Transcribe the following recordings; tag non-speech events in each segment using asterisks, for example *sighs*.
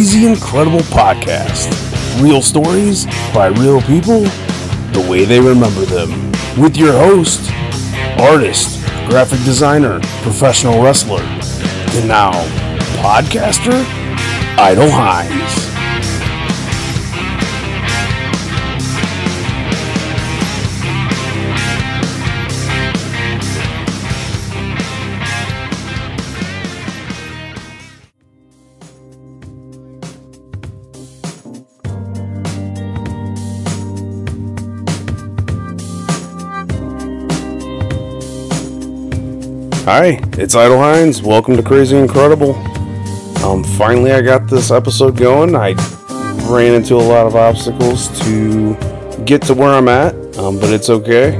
Crazy Incredible Podcast. Real stories by real people, the way they remember them. With your host, artist, graphic designer, professional wrestler, and now podcaster, Idol Heinze. Hi, it's Idol Heinze. Welcome to Crazy Incredible. Um, finally, I got this episode going. I ran into a lot of obstacles to get to where I'm at, um, but it's okay.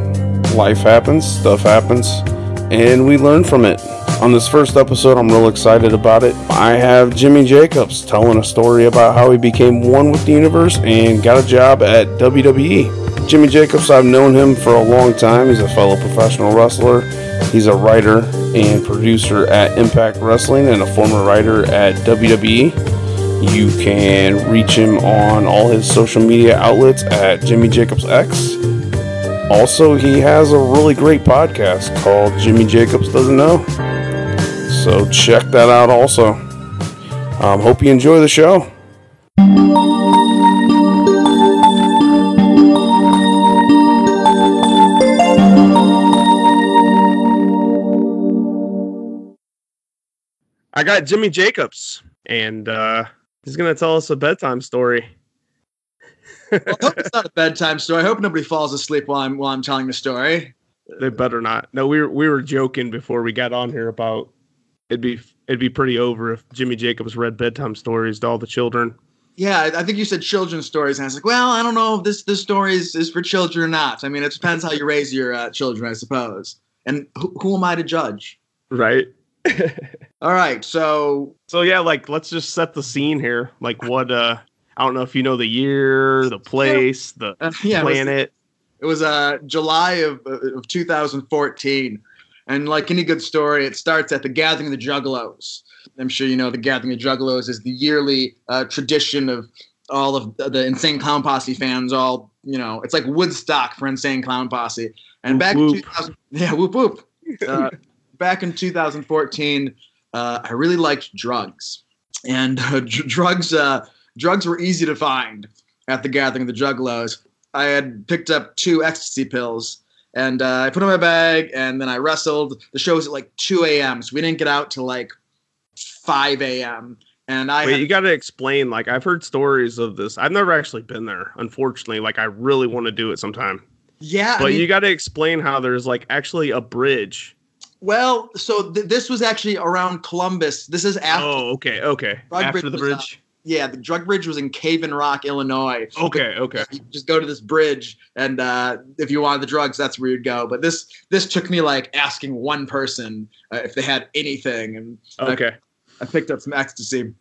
Life happens, stuff happens, and we learn from it. On this first episode, I'm real excited about it. I have Jimmy Jacobs telling a story about how he became one with the universe and got a job at WWE. Jimmy Jacobs, I've known him for a long time. He's a fellow professional wrestler. He's a writer and producer at Impact Wrestling and a former writer at WWE. You can reach him on all his social media outlets at Jimmy Jacobs X. Also, he has a really great podcast called Jimmy Jacobs Doesn't Know. So check that out also. Um, hope you enjoy the show. I got Jimmy Jacobs, and uh, he's going to tell us a bedtime story. well, I hope it's not a bedtime story. I hope nobody falls asleep while I'm while I'm telling the story. They better not. No, we were we were joking before we got on here about it'd be it'd be pretty over if Jimmy Jacobs read bedtime stories to all the children. Yeah, I think you said children's stories, and I was like, well, I don't know if this this story is, is for children or not. I mean, it depends how you raise your uh, children, I suppose. And who, who am I to judge? Right. *laughs* All right, so so yeah, like let's just set the scene here. Like what? uh I don't know if you know the year, the place, the uh, yeah, planet. It was, it was uh July of of 2014, and like any good story, it starts at the Gathering of the Juggalos. I'm sure you know the Gathering of the Juggalos is the yearly uh, tradition of all of the Insane Clown Posse fans. All you know, it's like Woodstock for Insane Clown Posse. And whoop, back whoop. in 2000, *laughs* yeah, whoop whoop. Uh, back in 2014, uh, I really liked drugs, and uh, dr- drugs uh, drugs were easy to find at the Gathering of the Juggalos. I had picked up two ecstasy pills, and uh, I put them in my bag, and then I wrestled. The show was at like 2 a.m., so we didn't get out till like 5 a.m. And I Wait, had, you got to explain. Like I've heard stories of this. I've never actually been there, unfortunately. Like I really want to do it sometime. yeah, But I mean, you got to explain how there's like actually a bridge. Well, so th- this was actually around Columbus. This is after. Oh, okay, okay. Drug After bridge the bridge. Yeah, the drug bridge was in Cave-In-Rock, Illinois. Okay, okay. you just go to this bridge and uh, if you wanted the drugs that's where you'd go but this this took me like asking one person uh, if they had anything and I- Okay. I, picked up some ecstasy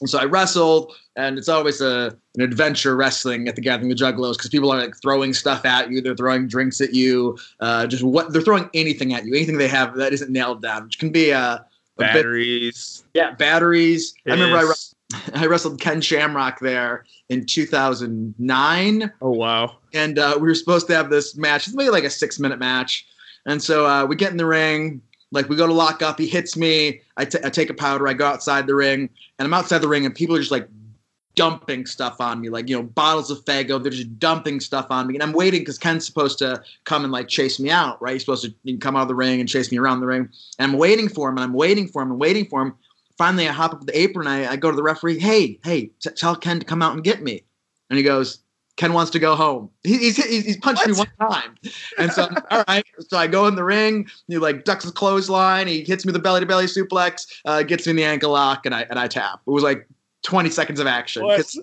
and so i wrestled and it's always a, an adventure wrestling at the gathering of the juggalos because people are like throwing stuff at you they're throwing drinks at you uh, just what they're throwing anything at you anything they have that isn't nailed down which can be uh, a bit Batteries. yeah batteries i remember I, *laughs* I wrestled ken shamrock there in 2009 Oh wow. and uh, we were supposed to have this match. It's maybe like a six minute match, and so uh, we get in the ring. Like we go to lock up. He hits me. I, t- I take a powder. I go outside the ring, and I'm outside the ring, and people are just like dumping stuff on me, like you know bottles of Faygo. They're just dumping stuff on me, and I'm waiting because Ken's supposed to come and like chase me out, right? He's supposed to come out of the ring and chase me around the ring, and I'm waiting for him, and I'm waiting for him, and waiting for him. Finally, I hop up the apron. I, I go to the referee. Hey, hey, t- tell Ken to come out and get me. And he goes, Ken wants to go home. He, he's, he's he's punched me one time, and so all right. So I go in the ring. He like ducks his clothesline. He hits me the belly to belly suplex. Uh, gets me in the ankle lock, and I and I tap. It was like 20 seconds of action. 'Cause-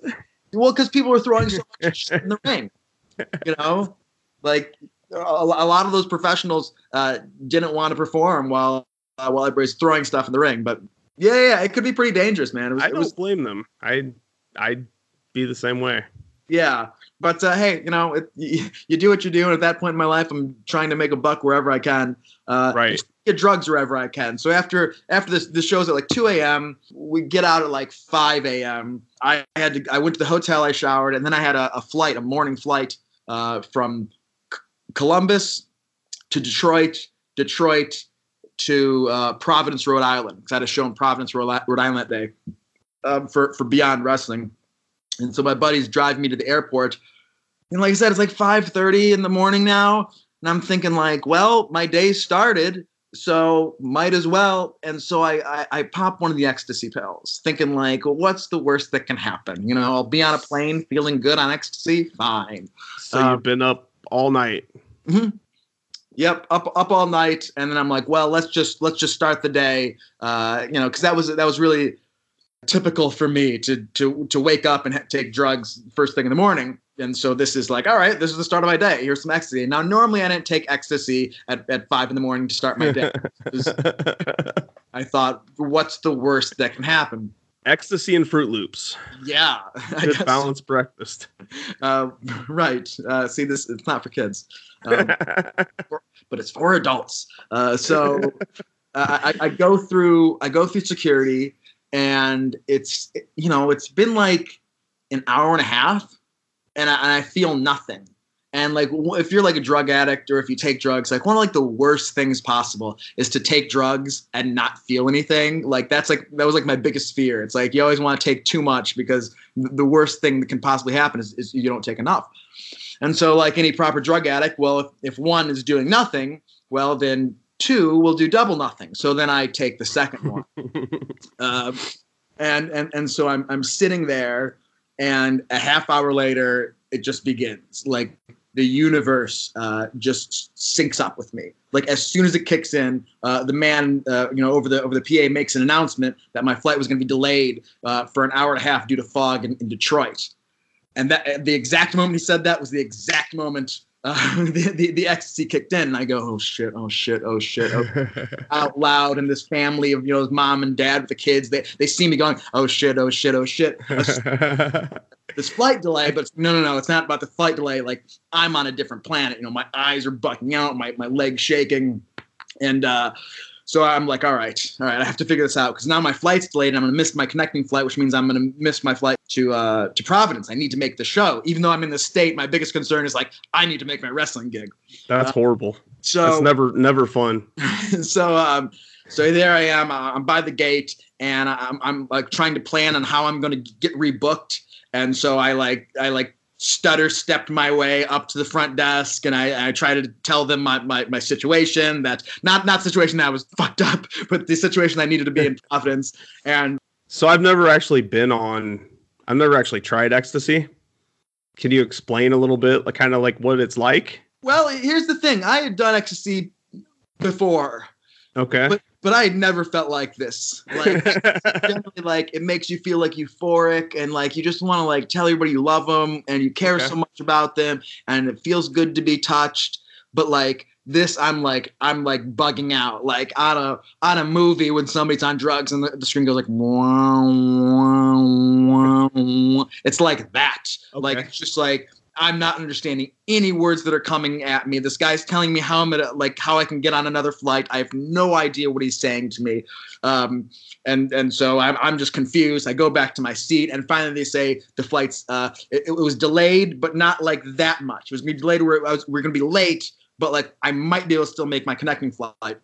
well, because people were throwing so much shit in the ring. You know, like a, a lot of those professionals uh, didn't want to perform while uh, while everybody's throwing stuff in the ring. But yeah, yeah, it could be pretty dangerous, man. It was, I don't was blame them. I I'd be the same way. Yeah, but uh, hey, you know, it, you, *laughs* you, do what you do, and at that point in my life, I'm trying to make a buck wherever I can. Uh, right. Get drugs wherever I can. So after after this, this show's at like 2 a.m. We get out at like 5 a.m. I had to. I went to the hotel. I showered, and then I had a, a flight, a morning flight uh, from C- Columbus to Detroit, Detroit to uh, Providence, Rhode Island. Because I had a show in Providence, Rhode Island that day um, for for Beyond Wrestling. And so my buddies drive me to the airport. And like I said, it's like 5:30 in the morning now. And I'm thinking, like, well, my day started, so might as well. And so I, I, I pop one of the ecstasy pills, thinking like, what's the worst that can happen? You know, I'll be on a plane feeling good on ecstasy, fine. So um, you've been up all night. Mm-hmm. Yep, up up all night, and then I'm like, well, let's just let's just start the day. Uh, you know, because that was that was really typical for me to to to wake up and ha- take drugs first thing in the morning. And so this is like, all right, this is the start of my day. Here's some ecstasy. Now, normally I didn't take ecstasy at, at five in the morning to start my day. *laughs* I thought, what's the worst that can happen? Ecstasy and Fruit Loops. Yeah, good balanced so. breakfast. Uh, right. Uh, see, this it's not for kids, um, but it's for adults. Uh, so *laughs* I, I go through I go through security and it's you know it's been like an hour and a half and I, and I, feel nothing. And like if you're like a drug addict or if you take drugs like one of like the worst things possible is to take drugs and not feel anything. Like that's like that was like my biggest fear. It's like you always want to take too much because the worst thing that can possibly happen is, is you don't take enough. And so like any proper drug addict well if, if one is doing nothing well then two will do double nothing. So then I take the second one. *laughs* um, and, and, and so I'm, I'm sitting there and a half hour later, it just begins. Like the universe uh, just syncs up with me. Like as soon as it kicks in, uh, the man, uh, you know, over the over the PA makes an announcement that my flight was going to be delayed uh, for an hour and a half due to fog in, in Detroit. And that the exact moment he said that was the exact moment uh, *laughs* the, the, the ecstasy kicked in, and I go, oh shit, oh shit, oh shit, oh, *laughs* out loud. And this family of you know, mom and dad with the kids, they they see me going, oh shit, oh shit, oh shit. *laughs* this flight delay, but no, no, no, it's not about the flight delay. Like I'm on a different planet. You know, my eyes are bucking out, my my legs shaking, and uh, so I'm like, all right, all right, I have to figure this out because now my flight's delayed and I'm going to miss my connecting flight, which means I'm going to miss my flight to uh, to Providence. I need to make the show, even though I'm in the state. My biggest concern is like I need to make my wrestling gig. That's uh, horrible. So it's never never fun. *laughs* so um, so there I am. Uh, I'm by the gate and I'm I'm like trying to plan on how I'm going to get rebooked. And so I like I like stutter stepped my way up to the front desk and I, I try to tell them my, my, my situation that not not situation that I was *laughs* fucked up, but the situation I needed to be in *laughs* Providence. And so I've never actually been on I've never actually tried ecstasy. Can you explain a little bit like kind of like what it's like? Well, here's the thing. I had done ecstasy before. Okay. But but I never felt like this. Like generally, *laughs* like it makes you feel like euphoric and like you just want to like tell everybody you love them and you care okay. so much about them and it feels good to be touched. But like this, I'm like I'm like bugging out. Like on a on a movie when somebody's on drugs and the, the screen goes like wah, wah, wah, it's like that. Okay. Like it's just like I'm not understanding any words that are coming at me. This guy's telling me how I'm gonna like how I can get on another flight. I have no idea what he's saying to me, um, and and so I'm I'm just confused. I go back to my seat, and finally they say the flight's uh, it, it was delayed, but not like that much. It was gonna be delayed where I was, we're gonna be late, but like I might be able to still make my connecting flight.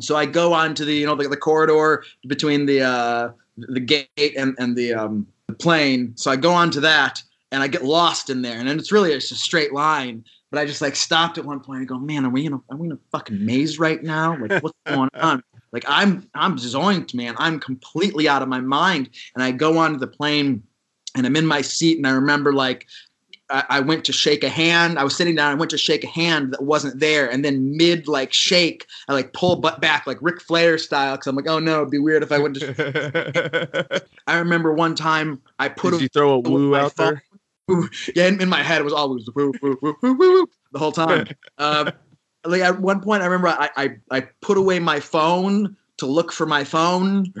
So I go on to the you know the, the corridor between the uh, the gate and and the um, the plane. So I go on to that and I get lost in there. And then it's really it's a straight line. But I just like stopped at one point and go, man, are we in a are we in a fucking maze right now? Like what's *laughs* going on? Like I'm I'm zoinked, man. I'm completely out of my mind. And I go onto the plane and I'm in my seat and I remember like I, I went to shake a hand. I was sitting down. I went to shake a hand that wasn't there, and then mid like shake, I like pull butt back like Ric Flair style because I'm like, oh no, it'd be weird if I went to. *laughs* I remember one time I put. Did a, you throw a woo out phone. there? Yeah, in, in, my head it was always woo, woo, woo, woo, woo, the whole time. *laughs* um, like at one point, I remember I, I I put away my phone to look for my phone,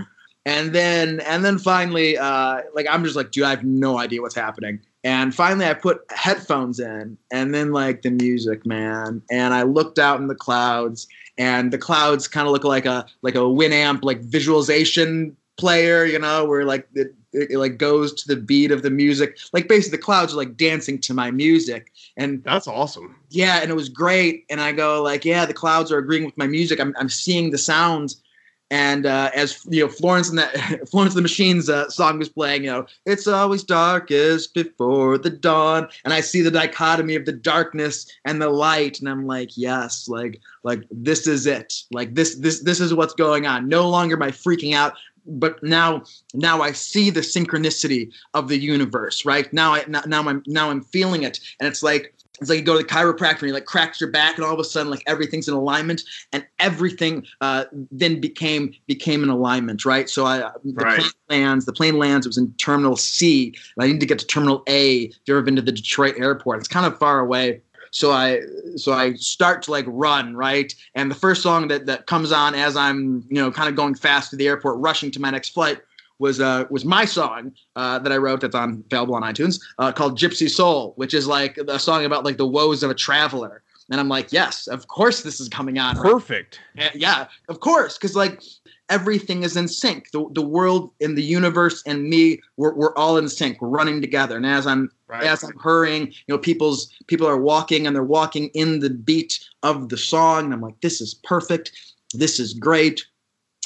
and then and then finally, uh, like I'm just like, dude, I have no idea what's happening. And finally, I put headphones in, and then like the music, man. And I looked out in the clouds, and the clouds kind of look like a like a Winamp like visualization player, you know, where like it, it, it, like goes to the beat of the music. Like basically, the clouds are like dancing to my music, and that's awesome. Yeah, and it was great. And I go like, yeah, the clouds are agreeing with my music. I'm I'm seeing the sounds and uh, as you know, Florence and that *laughs* Florence the Machine's uh, song was playing, you know, it's always darkest before the dawn, and I see the dichotomy of the darkness and the light, and I'm like, yes, like, like this is it, like this, this, this is what's going on. No longer am I freaking out, but now, now I see the synchronicity of the universe, right? Now, I now, now I'm now I'm feeling it, and it's like it's like you go to the chiropractor and he like cracks your back and all of a sudden like everything's in alignment and everything uh, then became became in alignment right so i the right. plane lands the plane lands it was in terminal c and i need to get to terminal a if you've ever been to the detroit airport it's kind of far away so i so i start to like run right and the first song that that comes on as i'm you know kind of going fast to the airport rushing to my next flight was uh, was my song uh, that I wrote that's on available on iTunes uh, called Gypsy Soul, which is like a song about like the woes of a traveler. And I'm like, yes, of course this is coming on. Perfect. Yeah, of course, because like everything is in sync. The, the world and the universe and me, we're, we're all in sync. We're running together. And as I'm right. as I'm hurrying, you know, people's people are walking and they're walking in the beat of the song. And I'm like, this is perfect. This is great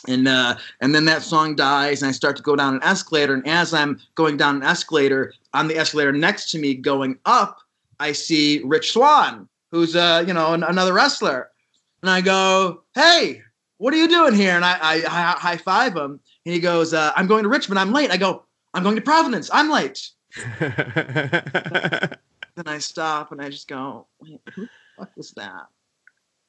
and uh, and then that song dies and i start to go down an escalator and as i'm going down an escalator on the escalator next to me going up i see rich Swann, who's uh, you know an, another wrestler and i go hey what are you doing here and i, I, I high five him and he goes uh, i'm going to richmond i'm late i go i'm going to providence i'm late *laughs* then i stop and i just go who the fuck was that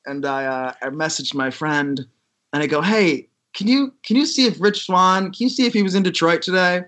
and i uh, i messaged my friend and i go hey can you can you see if Rich Swann, can you see if he was in Detroit today?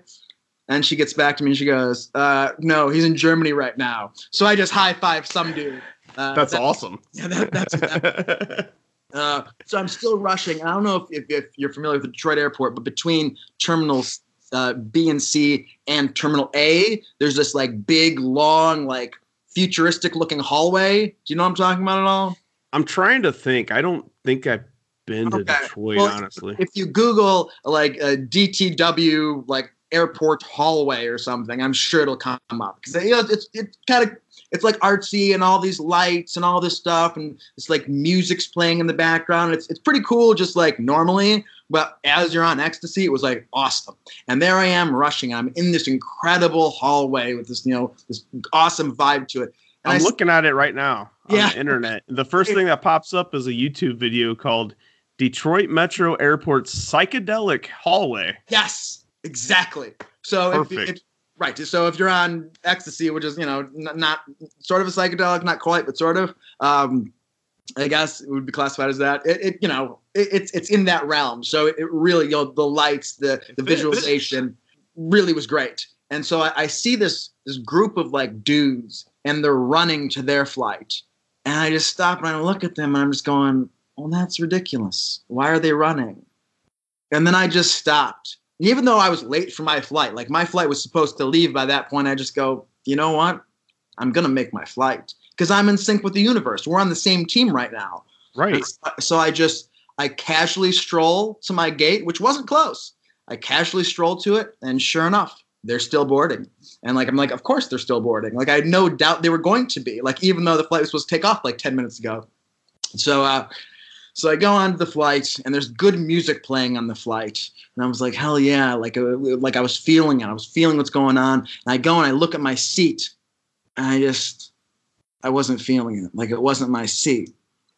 And she gets back to me and she goes, uh, no, he's in Germany right now. So I just high five some dude. Uh, that's that, awesome. Yeah, that, that's. That, *laughs* uh, so I'm still rushing. I don't know if, if, if, you're familiar with the Detroit airport, but between terminals uh, B and C and Terminal A, there's this like big, long, like futuristic looking hallway. Do you know what I'm talking about at all? I'm trying to think. I don't think I've been to. Detroit, well, honestly. If you Google like a DTW like airport hallway or something, I'm sure it'll come up because you know it's it's kind of it's like artsy and all these lights and all this stuff and it's like music's playing in the background. It's it's pretty cool just like normally, but as you're on ecstasy, it was like awesome. And there I am rushing. I'm in this incredible hallway with this you know this awesome vibe to it. And I'm I, looking at it right now on yeah. the internet. The *laughs* first thing that pops up is a YouTube video called Detroit Metro Airport's psychedelic hallway. Yes, exactly. So Perfect. If, if, right. So if you're on ecstasy, which is you know not, not, sort of a psychedelic, not quite, but sort of, um, I guess it would be classified as that. It, it you know it, it's it's in that realm. So it, really you know the lights, the the visualization really was great. And so I, I see this this group of like dudes, and they're running to their flight, and I just stop and I look at them, and I'm just going well, that's ridiculous. Why are they running? And then I just stopped. Even though I was late for my flight, like my flight was supposed to leave by that point, I just go, you know what? I'm going to make my flight because I'm in sync with the universe. We're on the same team right now. Right. So I just, I casually stroll to my gate, which wasn't close. I casually stroll to it, and sure enough, they're still boarding. And like I'm like, of course they're still boarding. Like I had no doubt they were going to be. Like even though the flight was supposed to take off like 10 minutes ago. So uh, so I go on to the flight, and there's good music playing on the flight, and I was like, hell yeah! Like, uh, like I was feeling it. I was feeling what's going on. And I go and I look at my seat, and I just, I wasn't feeling it. Like it wasn't my seat.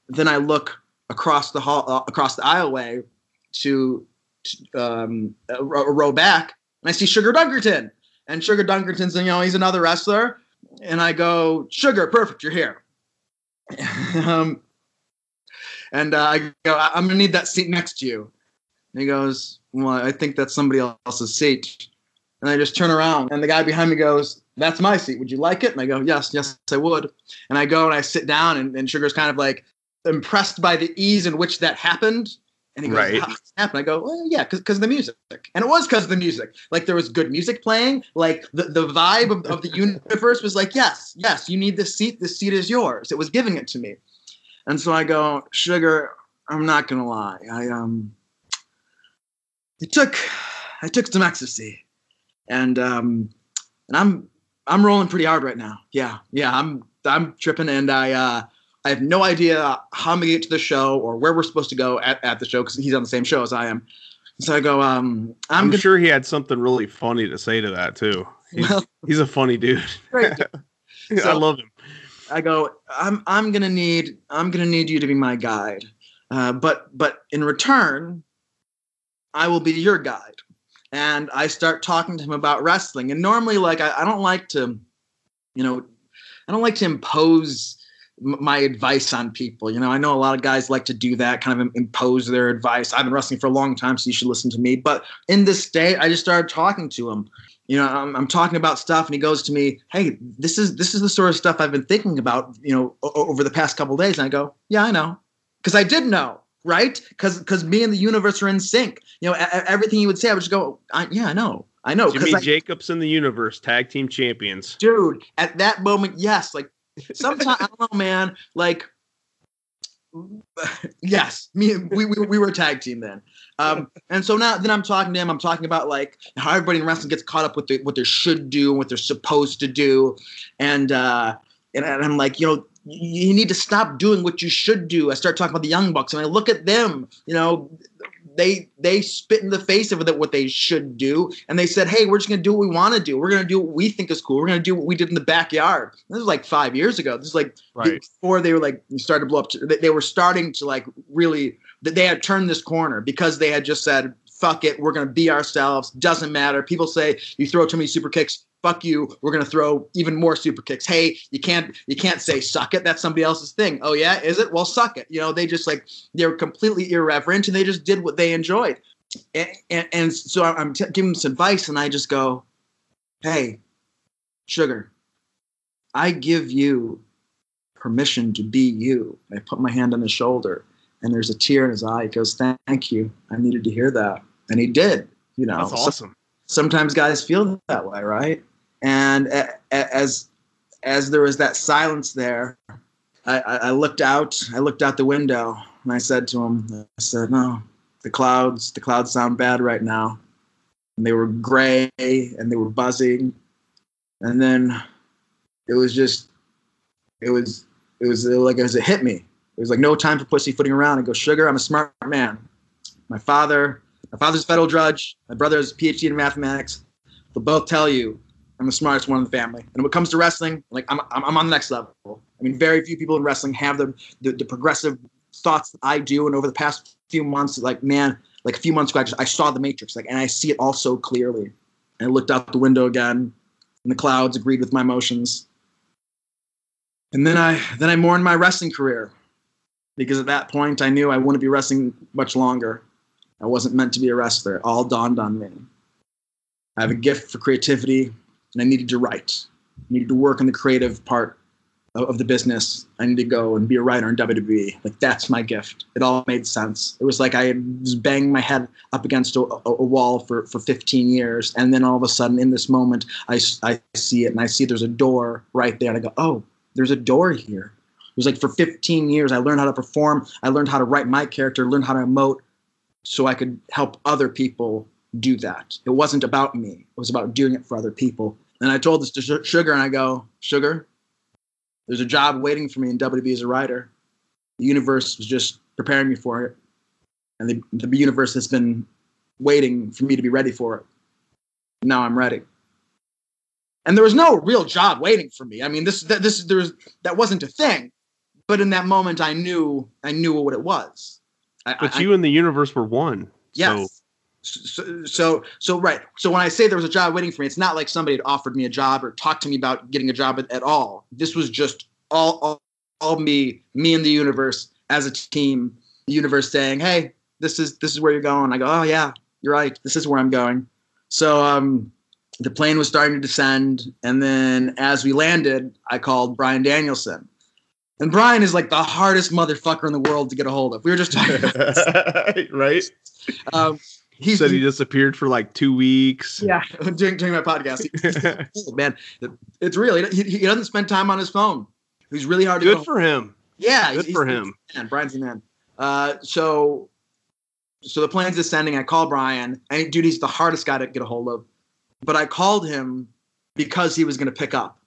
Then I look across the hall, uh, across the aisleway, to, to um, a, a row back, and I see Sugar Dunkerton. And Sugar Dunkerton's, you know, he's another wrestler. And I go, Sugar, perfect, you're here. *laughs* um, and uh, I go, I'm gonna need that seat next to you. And he goes, Well, I think that's somebody else's seat. And I just turn around, and the guy behind me goes, That's my seat. Would you like it? And I go, Yes, yes, I would. And I go and I sit down, and, and Sugar's kind of like impressed by the ease in which that happened. And he goes, Right. "How did happen?" I go, well, yeah, because of the music. And it was because of the music. Like there was good music playing. Like the, the vibe of, of the *laughs* universe was like, yes, yes, you need this seat. This seat is yours. It was giving it to me. And so I go, Sugar, I'm not gonna lie. I um I took I took some ecstasy. And um and I'm I'm rolling pretty hard right now. Yeah, yeah, I'm I'm tripping and I uh I have no idea how I'm gonna get to the show or where we're supposed to go at, at the show because he's on the same show as I am. So I go, um, I'm, I'm, gonna sure he had something really funny to say to that too. He's, Well- he's a funny dude. great. *laughs* I So- love him. I go, I'm I'm gonna need I'm gonna need you to be my guide, uh, but but in return, I will be your guide. And I start talking to him about wrestling. And normally, like I, I don't like to, you know, I don't like to impose my advice on people. You know, I know a lot of guys like to do that, kind of impose their advice. I've been wrestling for a long time, so you should listen to me. But in this state, I just started talking to him. You know, I'm, I'm talking about stuff, and he goes to me, "Hey, this is this is the sort of stuff I've been thinking about. You know, o- over the past couple days." And I go, "Yeah, I know," because I did know, right? Because because me and the universe are in sync. You know, e- everything he would say, I would just go, I, "Yeah, I know, I know." Jimmy I, Jacobs and the Universe Tag Team Champions. dude at that moment yes like sometimes i don't know man like *sighs* yes me we, we, we were a tag team then um and so now then i'm talking to him i'm talking about like how everybody in wrestling gets caught up with the, what they should do and what they're supposed to do. And uh and, and i'm like you know you need to stop doing what you should do. I start talking about the young bucks and i look at them you know they they spit in the face of what they should do. And they said hey we're just going to do what we want to do. We're going to do what we think is cool. We're going to do what we did in the backyard. This was like five years ago. This is like Right. before they were like started to blow up. They, they were starting to like really that they had turned this corner because they had just said fuck it we're going to be ourselves doesn't matter. People say you throw too many super kicks fuck you we're going to throw even more super kicks. Hey you can't you can't say suck it that's somebody else's thing. Oh yeah is it? Well suck it. You know they just like they were completely irreverent and they just did what they enjoyed. And, and, and so i'm t- giving them some advice and i just go hey sugar i give you permission to be you. I put my hand on his shoulder and there's a tear in his eye he goes thank you i needed to hear that and he did you know That's So- awesome. sometimes guys feel that way, right? And a- a- as as there was that silence there, I, I I looked out. I looked out the window and I said to him, I said, "No, the clouds. The clouds sound bad right now." And they were gray and they were buzzing, and then it was just, it was, it was like as it hit me. It was like no time for pussyfooting around. I go, "Sugar, I'm a smart man. My father." My father's a federal judge. My brother has a PhD in mathematics. They'll both tell you I'm the smartest one in the family. And when it comes to wrestling, like I'm, I'm, I'm on the next level. I mean, very few people in wrestling have the, the, the progressive thoughts that I do. And over the past few months, like man, like a few months ago, I, just, I saw the Matrix, like, and I see it all so clearly. And I looked out the window again, and the clouds agreed with my emotions. And then I then I mourned my wrestling career because at that point I knew I wouldn't be wrestling much longer. I wasn't meant to be a wrestler. It all dawned on me. I have a gift for creativity, and I needed to write. I needed to work on the creative part of, of the business. I need to go and be a writer in WWE. Like that's my gift. It all made sense. It was like I was banging my head up against a, a, a wall for, for 15 years, and then all of a sudden, in this moment, I, I see it, and I see there's a door right there, and I go, oh, there's a door here. It was like for 15 years, I learned how to perform. I learned how to write my character, learned how to emote, so I could help other people do that. It wasn't about me. It was about doing it for other people. And I told this to Sugar, and I go, Sugar, there's a job waiting for me in WB as a writer. The universe was just preparing me for it, and the, the universe has been waiting for me to be ready for it. Now I'm ready. And there was no real job waiting for me. I mean, this this there was that wasn't a thing, but in that moment, I knew I knew what it was. I, But I- you and the universe were one. Yes. So, so, so, right. So when I say there was a job waiting for me, it's not like somebody had offered me a job or talked to me about getting a job at, at all. This was just all, all, all me, me and the universe as a team. The universe saying, "Hey, this is this is where you're going." I go, "Oh yeah, you're right. This is where I'm going." So um, the plane was starting to descend, and then as we landed, I called Bryan Danielson, And Bryan is like the hardest motherfucker in the world to get a hold of. We were just talking about this. *laughs* right? Um, He said he disappeared for like two weeks. yeah, *laughs* doing, doing my podcast. He- *laughs* man, it's real. He, he doesn't spend time on his phone. He's really hard to Good for him. Yeah, Good he's- for he's him. the Man, Bryan's the man. Uh, so, so the plane's descending. I call Bryan, and dude, he's the hardest guy to get a hold of. But I called him because he was going to pick up.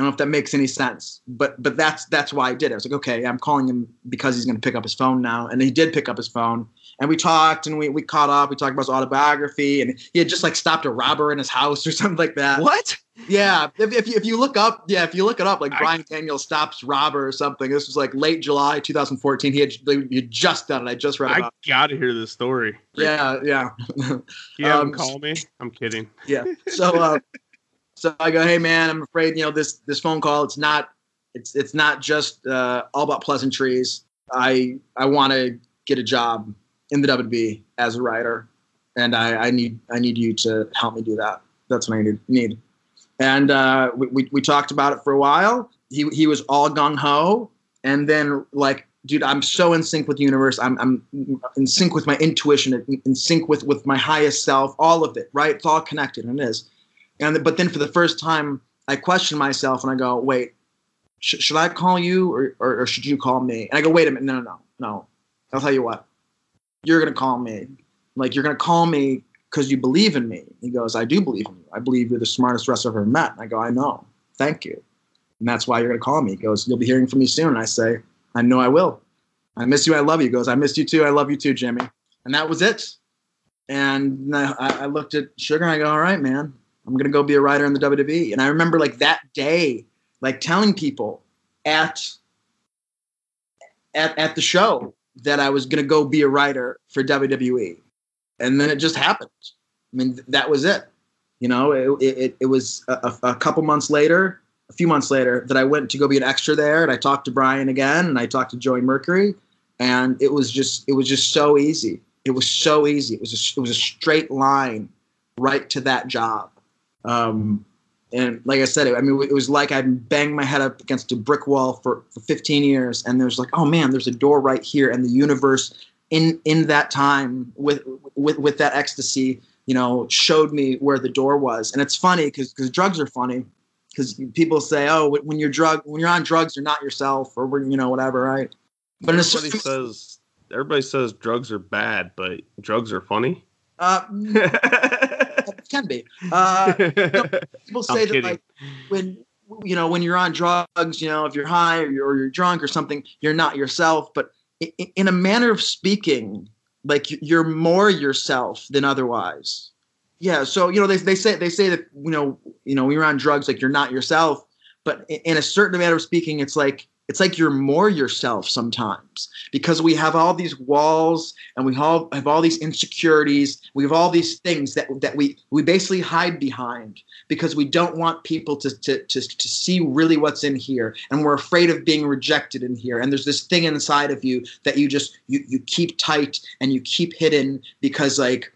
I don't know if that makes any sense, but but that's that's why I did it. I was like, okay, I'm calling him because he's going to pick up his phone now, and he did pick up his phone, and we talked and we we caught up. We talked about his autobiography, and he had just like stopped a robber in his house *laughs* or something like that. What? Yeah, if, if, you, if you look up, yeah, if you look it up, like I- Bryan Daniel stops robber or something. This was like late July 2014. He had, he had just done it. I just read I gotta hear this story. it. Yeah, yeah, *laughs* him Um, call me? I'm kidding. yeah. So, uh, so I go, hey man, I'm afraid you know this this phone call. It's not, it's it's not just uh, all about pleasantries. I I want to get a job in the WB as a writer, and I, I need I need you to help me do that. That's what I need. Need. And uh, we, we we talked about it for a while. He he was all gung ho, and then like, dude, I'm so in sync with the universe. I'm I'm in sync with my intuition, in, in sync with with my highest self. All of it, right? It's all connected, and it is. And but then for the first time, I question myself, and I go, wait, sh- should I call you or, or or should you call me? And I go, wait a minute, no no no no. I'll tell you what, you're gonna call me. Like you're gonna call me because you believe in me. He goes, I do believe in you. I believe you're the smartest wrestler I've ever met. And I go, I know. Thank you. And that's why you're to call me. He goes, You'll be hearing from me soon. And I say, I know I will. I miss you. I love you. He goes, I miss you too. I love you too, Jimmy. And that was it. And I, I looked at Sugar and I go, All right, man, I'm going to go be a writer in the WWE. And I remember like that day, like telling people at, at, at the show that I was going to go be a writer for WWE and then it just happened. I mean, th- that was it. You know, it, it, it was a, a couple months later, a few months later, that I went to go be an extra there, and I talked to Bryan again, and I talked to Joey Mercury, and it was just it was just so easy. It was so easy. It was a, it was a straight line right to that job. Um, and like I said, I mean, it was like I'd banged my head up against a brick wall for, for 15 years, and there's like, oh man, there's a door right here, and the universe in in that time with with with that ecstasy, you know, showed me where the door was. And it's funny because because drugs are funny because people say, oh, when you're drug when you're on drugs, you're not yourself, or when you know whatever, right? But Everybody certain- says everybody says drugs are bad, but drugs are funny. uh, *laughs* can be. Uh, *laughs* people say that like when you know when you're on drugs you know if you're high or you're, or you're drunk or something you're not yourself. But in a manner of speaking like you- you're more yourself than otherwise. Yeah so you know they, they say they say that you know you know when you're on drugs like you're not yourself. But in a certain manner of speaking it's like it's like you're more yourself sometimes because we have all these walls and we all have all these insecurities. We have all these things that that we we basically hide behind because we don't want people to, to, to, to see really what's in here. And we're afraid of being rejected in here. And there's this thing inside of you that you just you, you keep tight and you keep hidden because like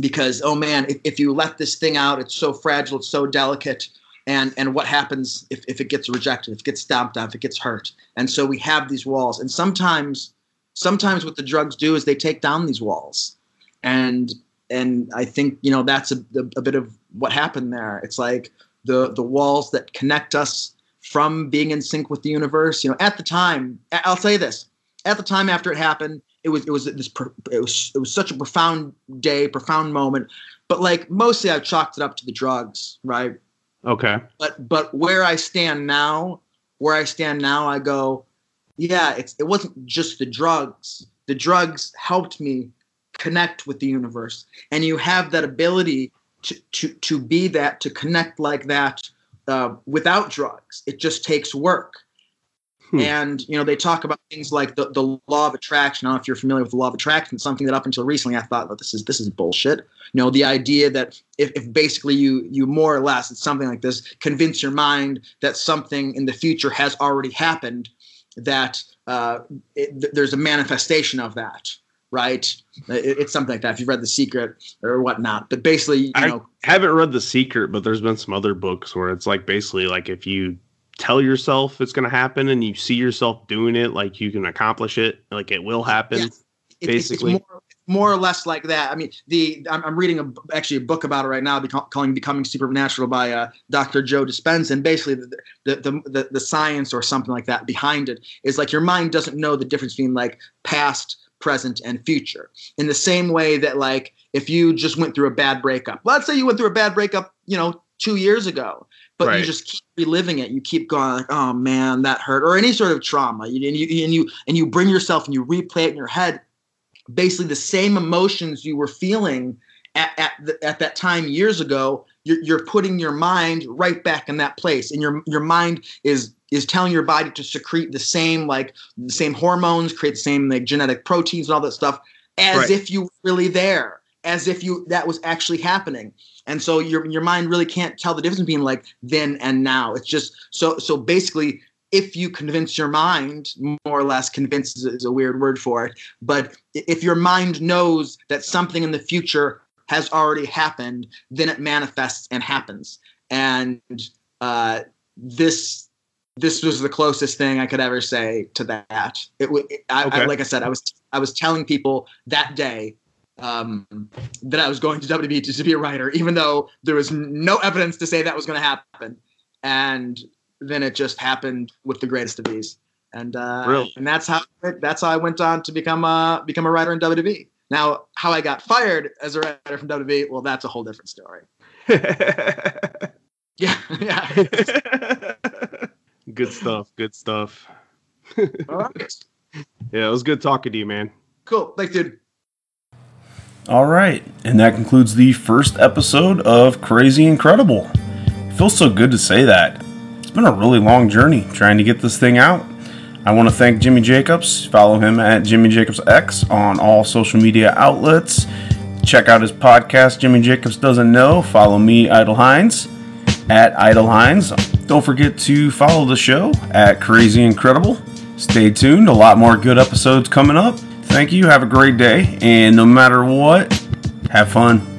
because oh man if, if you let this thing out it's so fragile it's so delicate and and what happens if, if it gets rejected if it gets stomped on if it gets hurt. And so we have these walls. And sometimes sometimes what the drugs do is they take down these walls. And and i think you know that's a, a, bit of what happened there. It's like the the walls that connect us from being in sync with the universe. You know at the time I- i'll say this. At the time after it happened it was it was this it was it was such a profound day profound moment. But like mostly i've chalked it up to the drugs right okay. but but where I stand now, where I stand now, I go, yeah, it's it wasn't just the drugs. The drugs helped me connect with the universe, and you have that ability to to to be that to connect like that uh, without drugs. It just takes work. Hmm. And you know they talk about things like the, the law of attraction. I don't know if you're familiar with the law of attraction. Something that up until recently I thought, well, this is this is bullshit. You know, the idea that if, if basically you you more or less it's something like this, convince your mind that something in the future has already happened, that uh, it, th- there's a manifestation of that, right? It, it's something like that. If you've read The Secret or whatnot, but basically, you I- know, Haven't read The Secret, but there's been some other books where it's like basically like if you tell yourself it's going to happen and you see yourself doing it, like you can accomplish it, like it will happen. It- Basically. it's more, more or less like that. I mean, the I'm, I'm reading a, actually a book about it right now, beco- calling "Becoming Supernatural" by uh, Dr. Joe Dispenza, and basically the the, the the the science or something like that behind it is like your mind doesn't know the difference between like past, present, and future. In the same way that like if you just went through a bad breakup, let's say you went through a bad breakup, you know, two years ago, but Right. you just keep reliving it. You keep going like, oh man, that hurt, or any sort of trauma, You- and you and you and you bring yourself and you replay it in your head basically the same emotions you were feeling at, at, the, at that time years ago you're, you're putting your mind right back in that place and your your mind is is telling your body to secrete the same like the same hormones create the same like genetic proteins and all that stuff as Right. if you were really there as if you that was actually happening and so your your mind really can't tell the difference between like then and now it's just so so basically if you convince your mind more or less convince is- a weird word for it but if your mind knows that something in the future has already happened, then it manifests and happens. And uh, this this was the closest thing I could ever say to that. It, it I, I, like I said, I was I was telling people that day um, that I was going to WB to, be a writer, even though there was no evidence to say that was going to happen. And then it just happened with the greatest of ease. And uh, Really? and that's how that's how I went on to become a become a writer in WWE. Now, how I got fired as a writer from WWE, well, that's a whole different story. *laughs* Yeah, *laughs* yeah. *laughs* good stuff. Good stuff. All right. Yeah, it was good talking to you, man. Cool. Thanks, dude. All right, and that concludes the first episode of Crazy Incredible. It feels so good to say that. It's been a really long journey trying to get this thing out. I want to thank Jimmy Jacobs. Follow him at Jimmy Jacobs X on all social media outlets. Check out his podcast, Jimmy Jacobs Doesn't Know. Follow me, Idol Heinze, at Idol Heinze. Don't forget to follow the show at Crazy Incredible. Stay tuned, a lot more good episodes coming up. Thank you, have a great day, and no matter what, have fun.